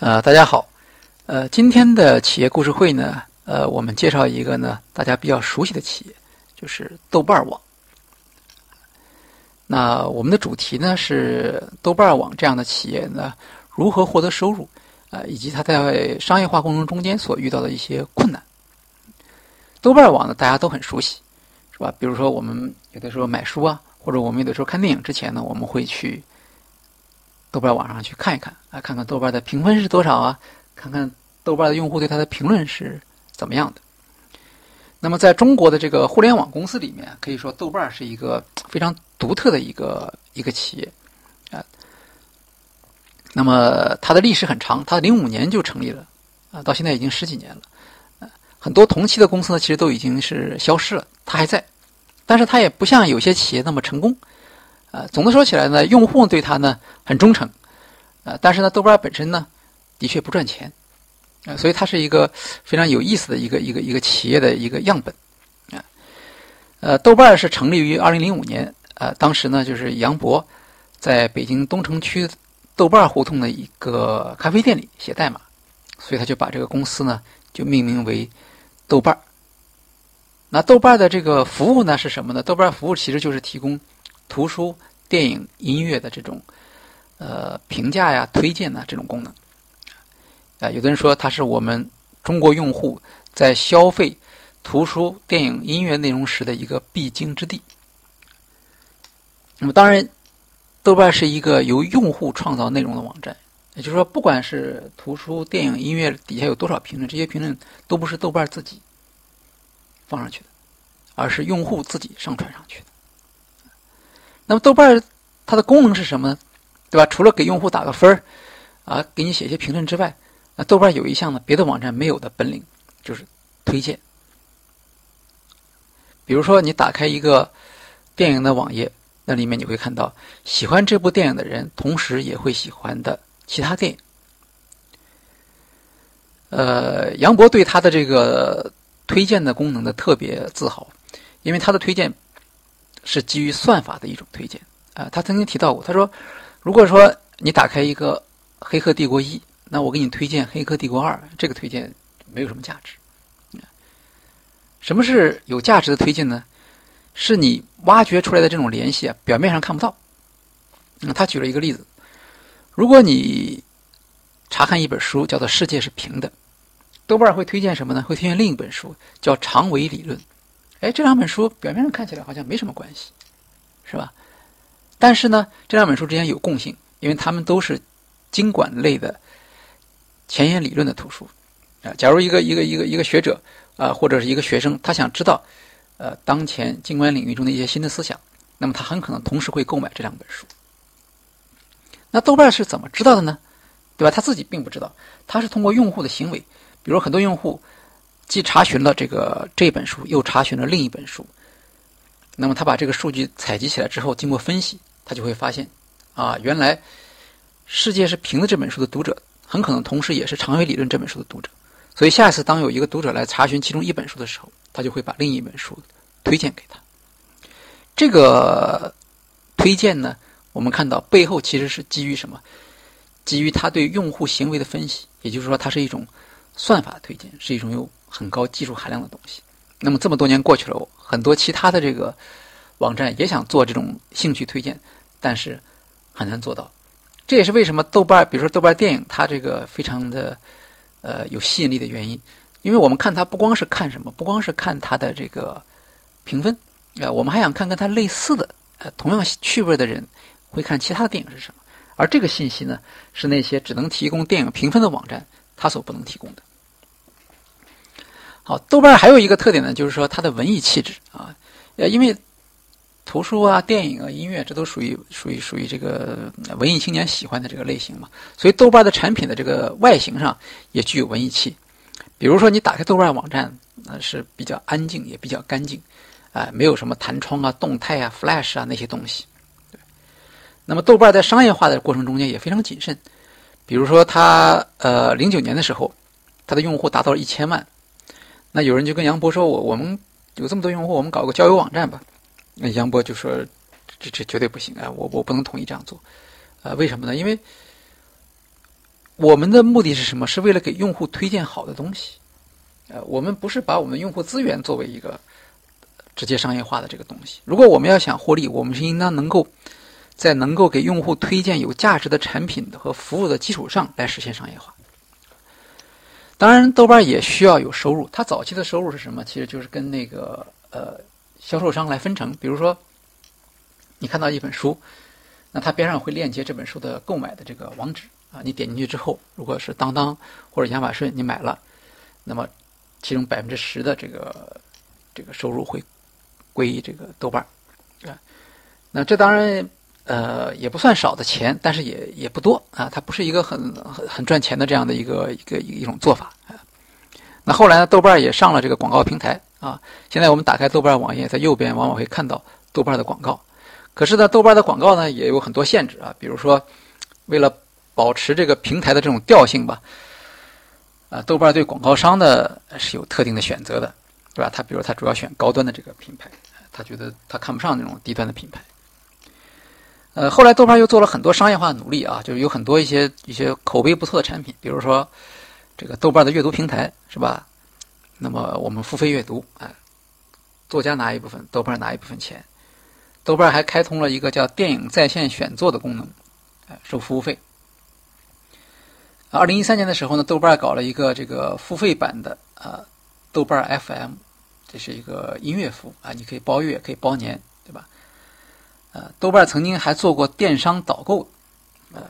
呃，大家好，呃，今天的企业故事会呢，呃，我们介绍一个呢大家比较熟悉的企业，就是豆瓣网。那我们的主题呢是豆瓣网这样的企业呢如何获得收入，呃，以及它在商业化过程中间所遇到的一些困难。豆瓣网呢大家都很熟悉，是吧？比如说我们有的时候买书啊，或者我们有的时候看电影之前呢，我们会去。豆瓣网上去看一看啊，看看豆瓣的评分是多少啊？看看豆瓣的用户对它的评论是怎么样的。那么，在中国的这个互联网公司里面，可以说豆瓣是一个非常独特的一个一个企业啊。那么，它的历史很长，它零五年就成立了啊，到现在已经十几年了。很多同期的公司呢，其实都已经是消失了，它还在，但是它也不像有些企业那么成功。啊，总的说起来呢，用户对它呢很忠诚，呃，但是呢，豆瓣本身呢的确不赚钱，啊，所以它是一个非常有意思的一个一个一个企业的一个样本，啊，呃，豆瓣是成立于二零零五年，呃，当时呢就是杨博在北京东城区豆瓣胡同的一个咖啡店里写代码，所以他就把这个公司呢就命名为豆瓣。那豆瓣的这个服务呢是什么呢？豆瓣服务其实就是提供。图书、电影、音乐的这种呃评价呀、推荐呐这种功能，啊，有的人说它是我们中国用户在消费图书、电影、音乐内容时的一个必经之地。那么，当然，豆瓣是一个由用户创造内容的网站，也就是说，不管是图书、电影、音乐底下有多少评论，这些评论都不是豆瓣自己放上去的，而是用户自己上传上去的。那么豆瓣它的功能是什么呢？对吧？除了给用户打个分，啊，给你写一些评论之外，那豆瓣有一项呢，别的网站没有的本领，就是推荐。比如说，你打开一个电影的网页，那里面你会看到喜欢这部电影的人，同时也会喜欢的其他电影。呃，杨博对他的这个推荐的功能的特别自豪，因为他的推荐。是基于算法的一种推荐啊，他曾经提到过，他说，如果说你打开一个《黑客帝国一》，那我给你推荐《黑客帝国二》，这个推荐没有什么价值。什么是有价值的推荐呢？是你挖掘出来的这种联系啊，表面上看不到。那他举了一个例子，如果你查看一本书叫做《世界是平的》，豆瓣会推荐什么呢？会推荐另一本书叫《长尾理论》。哎，这两本书表面上看起来好像没什么关系，是吧？但是呢，这两本书之间有共性，因为它们都是经管类的前沿理论的图书啊。假如一个一个一个一个学者啊，或者是一个学生，他想知道呃当前经管领域中的一些新的思想，那么他很可能同时会购买这两本书。那豆瓣是怎么知道的呢？对吧？他自己并不知道，他是通过用户的行为，比如很多用户。既查询了这个这本书，又查询了另一本书。那么他把这个数据采集起来之后，经过分析，他就会发现，啊，原来《世界是平的》这本书的读者，很可能同时也是《长尾理论》这本书的读者。所以下一次当有一个读者来查询其中一本书的时候，他就会把另一本书推荐给他。这个推荐呢，我们看到背后其实是基于什么？基于他对用户行为的分析，也就是说，它是一种算法推荐，是一种有。很高技术含量的东西。那么这么多年过去了，很多其他的这个网站也想做这种兴趣推荐，但是很难做到。这也是为什么豆瓣，比如说豆瓣电影，它这个非常的呃有吸引力的原因。因为我们看它不光是看什么，不光是看它的这个评分，啊，我们还想看跟它类似的呃同样趣味的人会看其他的电影是什么。而这个信息呢，是那些只能提供电影评分的网站它所不能提供的。好，豆瓣还有一个特点呢，就是说它的文艺气质啊，呃，因为图书啊、电影啊、音乐，这都属于属于属于这个文艺青年喜欢的这个类型嘛，所以豆瓣的产品的这个外形上也具有文艺气。比如说，你打开豆瓣网站，呃，是比较安静，也比较干净，啊，没有什么弹窗啊、动态啊、Flash 啊那些东西。那么，豆瓣在商业化的过程中间也非常谨慎，比如说，它呃，零九年的时候，它的用户达到了一千万。那有人就跟杨博说：“我我们有这么多用户，我们搞个交友网站吧。”那杨博就说：“这这绝对不行啊！我我不能同意这样做。啊，为什么呢？因为我们的目的是什么？是为了给用户推荐好的东西。呃，我们不是把我们用户资源作为一个直接商业化的这个东西。如果我们要想获利，我们是应当能够在能够给用户推荐有价值的产品和服务的基础上来实现商业化。当然，豆瓣也需要有收入。它早期的收入是什么？其实就是跟那个呃销售商来分成。比如说，你看到一本书，那它边上会链接这本书的购买的这个网址啊。你点进去之后，如果是当当或者亚马逊你买了，那么其中百分之十的这个这个收入会归这个豆瓣啊。那这当然。呃，也不算少的钱，但是也也不多啊，它不是一个很很很赚钱的这样的一个一个一种做法啊。那后来呢，豆瓣也上了这个广告平台啊。现在我们打开豆瓣网页，在右边往往会看到豆瓣的广告。可是呢，豆瓣的广告呢也有很多限制啊，比如说为了保持这个平台的这种调性吧，啊，豆瓣对广告商的是有特定的选择的，对吧？他比如他主要选高端的这个品牌，他觉得他看不上那种低端的品牌。呃，后来豆瓣又做了很多商业化努力啊，就是有很多一些一些口碑不错的产品，比如说这个豆瓣的阅读平台是吧？那么我们付费阅读，哎，作家拿一部分，豆瓣拿一部分钱。豆瓣还开通了一个叫电影在线选座的功能，哎，收服务费。二零一三年的时候呢，豆瓣搞了一个这个付费版的啊，豆瓣 FM，这是一个音乐服务啊，你可以包月，可以包年。对吧呃，豆瓣曾经还做过电商导购，呃，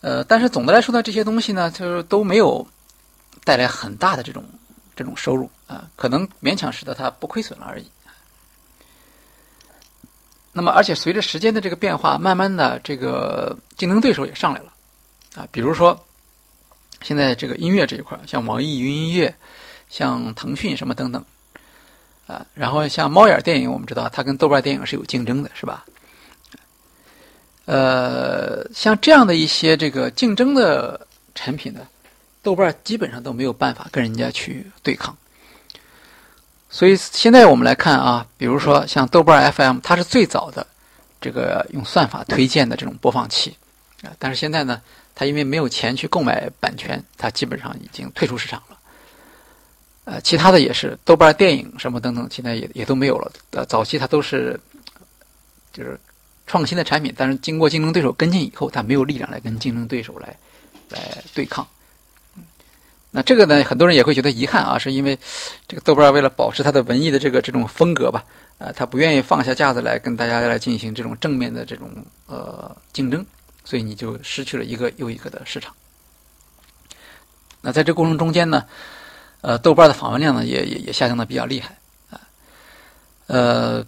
呃，但是总的来说呢，这些东西呢，就是都没有带来很大的这种这种收入啊，可能勉强使得它不亏损了而已。那么，而且随着时间的这个变化，慢慢的这个竞争对手也上来了啊，比如说现在这个音乐这一块，像网易云音乐、像腾讯什么等等。然后像猫眼电影，我们知道它跟豆瓣电影是有竞争的，是吧？呃，像这样的一些这个竞争的产品呢，豆瓣基本上都没有办法跟人家去对抗。所以现在我们来看啊，比如说像豆瓣 FM，它是最早的这个用算法推荐的这种播放器啊，但是现在呢，它因为没有钱去购买版权，它基本上已经退出市场了。呃，其他的也是豆瓣电影什么等等，现在也也都没有了。呃，早期它都是就是创新的产品，但是经过竞争对手跟进以后，它没有力量来跟竞争对手来来对抗。那这个呢，很多人也会觉得遗憾啊，是因为这个豆瓣为了保持它的文艺的这个这种风格吧，呃，它不愿意放下架子来跟大家来进行这种正面的这种呃竞争，所以你就失去了一个又一个的市场。那在这过程中间呢？呃，豆瓣的访问量呢，也也也下降的比较厉害啊。呃，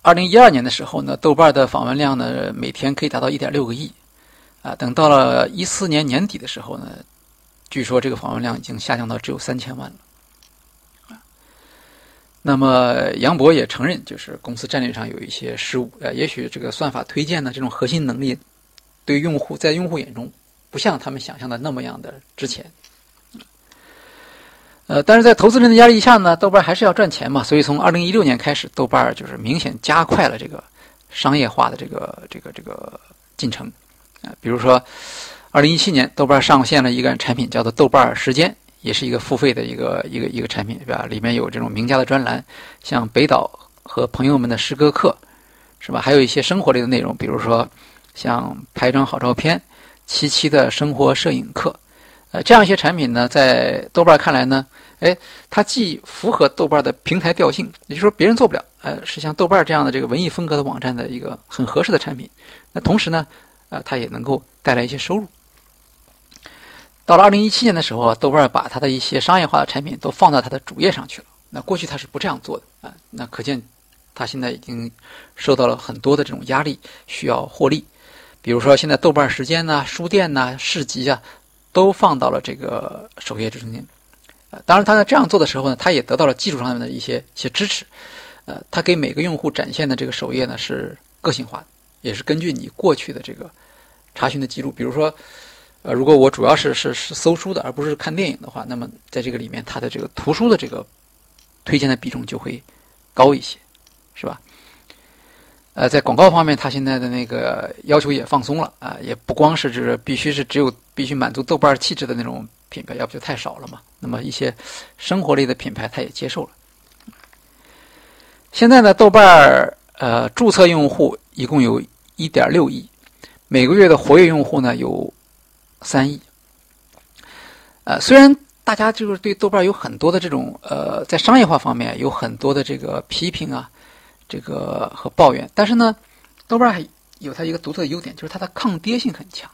二零一二年的时候呢，豆瓣的访问量呢，每天可以达到一点六个亿啊。等到了一四年年底的时候呢，据说这个访问量已经下降到只有三千万了啊。那么杨博也承认，就是公司战略上有一些失误呃，也许这个算法推荐的这种核心能力，对用户在用户眼中不像他们想象的那么样的值钱。呃，但是在投资人的压力下呢，豆瓣还是要赚钱嘛，所以从二零一六年开始，豆瓣就是明显加快了这个商业化的这个这个这个进程啊。比如说，二零一七年，豆瓣上线了一个产品，叫做豆瓣时间，也是一个付费的一个一个一个产品，对吧？里面有这种名家的专栏，像北岛和朋友们的诗歌课，是吧？还有一些生活类的内容，比如说像拍张好照片、七七的生活摄影课。呃，这样一些产品呢，在豆瓣看来呢，哎，它既符合豆瓣的平台调性，也就是说别人做不了，呃，是像豆瓣这样的这个文艺风格的网站的一个很合适的产品。那同时呢，呃，它也能够带来一些收入。到了二零一七年的时候，豆瓣把它的一些商业化的产品都放到它的主页上去了。那过去它是不这样做的啊，那可见它现在已经受到了很多的这种压力，需要获利。比如说现在豆瓣时间呐、书店呐、市集啊。都放到了这个首页之中间，呃，当然他在这样做的时候呢，他也得到了技术上面的一些一些支持，呃，他给每个用户展现的这个首页呢是个性化的，也是根据你过去的这个查询的记录，比如说，呃，如果我主要是是是搜书的，而不是看电影的话，那么在这个里面，它的这个图书的这个推荐的比重就会高一些，是吧？呃，在广告方面，它现在的那个要求也放松了啊，也不光是就是必须是只有必须满足豆瓣气质的那种品牌，要不就太少了嘛。那么一些生活类的品牌，它也接受了。现在呢，豆瓣儿呃注册用户一共有1.6亿，每个月的活跃用户呢有3亿。呃，虽然大家就是对豆瓣有很多的这种呃在商业化方面有很多的这个批评啊，这个和抱怨，但是呢，豆瓣还有它一个独特的优点，就是它的抗跌性很强。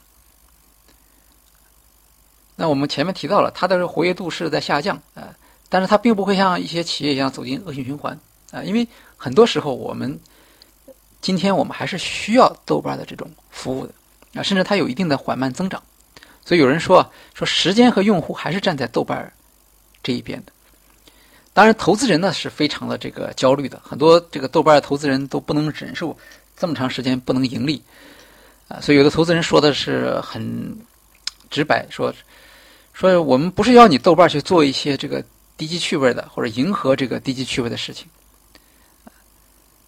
那我们前面提到了，它的活跃度是在下降，呃，但是它并不会像一些企业一样走进恶性循环。啊，因为很多时候我们今天我们还是需要豆瓣的这种服务的啊，甚至它有一定的缓慢增长，所以有人说说时间和用户还是站在豆瓣这一边的。当然，投资人呢是非常的这个焦虑的，很多这个豆瓣的投资人都不能忍受这么长时间不能盈利啊，所以有的投资人说的是很直白，说说我们不是要你豆瓣去做一些这个低级趣味的或者迎合这个低级趣味的事情。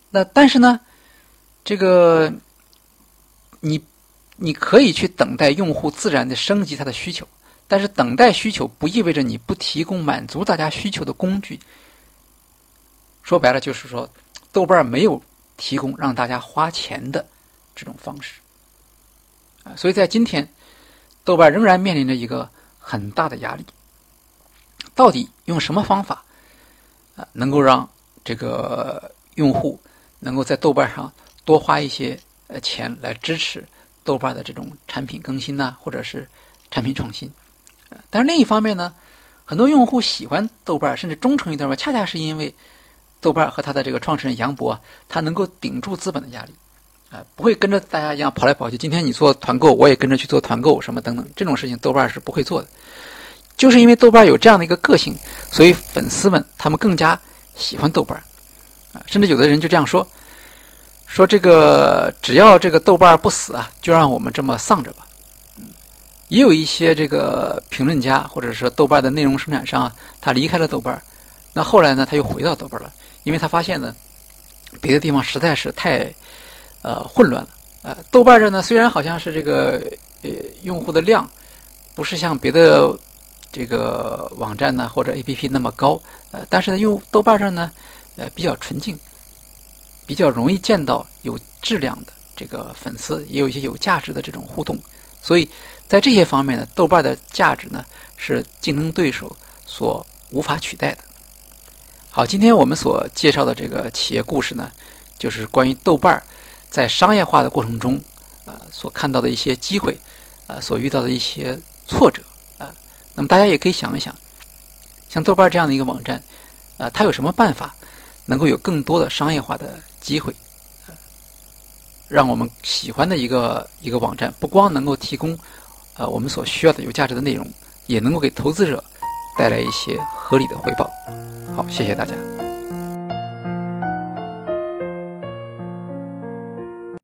那但是呢，这个你你可以去等待用户自然的升级他的需求，但是等待需求不意味着你不提供满足大家需求的工具。说白了就是说，豆瓣没有提供让大家花钱的这种方式啊，所以在今天，豆瓣仍然面临着一个很大的压力。到底用什么方法啊，能够让这个用户？能够在豆瓣上多花一些呃钱来支持豆瓣的这种产品更新呐，或者是产品创新。但是另一方面呢，很多用户喜欢豆瓣，甚至忠诚于豆瓣，恰恰是因为豆瓣和他的这个创始人杨博，他能够顶住资本的压力，啊，不会跟着大家一样跑来跑去。今天你做团购，我也跟着去做团购，什么等等这种事情，豆瓣是不会做的。就是因为豆瓣有这样的一个个性，所以粉丝们他们更加喜欢豆瓣。啊，甚至有的人就这样说，说这个只要这个豆瓣不死啊，就让我们这么丧着吧。也有一些这个评论家或者说豆瓣的内容生产商啊，他离开了豆瓣，那后来呢，他又回到豆瓣了，因为他发现呢，别的地方实在是太呃混乱了。呃，豆瓣这呢，虽然好像是这个呃用户的量不是像别的这个网站呢或者 APP 那么高，呃，但是呢，用豆瓣上呢。呃，比较纯净，比较容易见到有质量的这个粉丝，也有一些有价值的这种互动，所以在这些方面呢，豆瓣的价值呢是竞争对手所无法取代的。好，今天我们所介绍的这个企业故事呢，就是关于豆瓣在商业化的过程中啊所看到的一些机会，啊所遇到的一些挫折啊。那么大家也可以想一想，像豆瓣这样的一个网站，啊，它有什么办法？能够有更多的商业化的机会，让我们喜欢的一个一个网站，不光能够提供呃我们所需要的有价值的内容，也能够给投资者带来一些合理的回报。好，谢谢大家。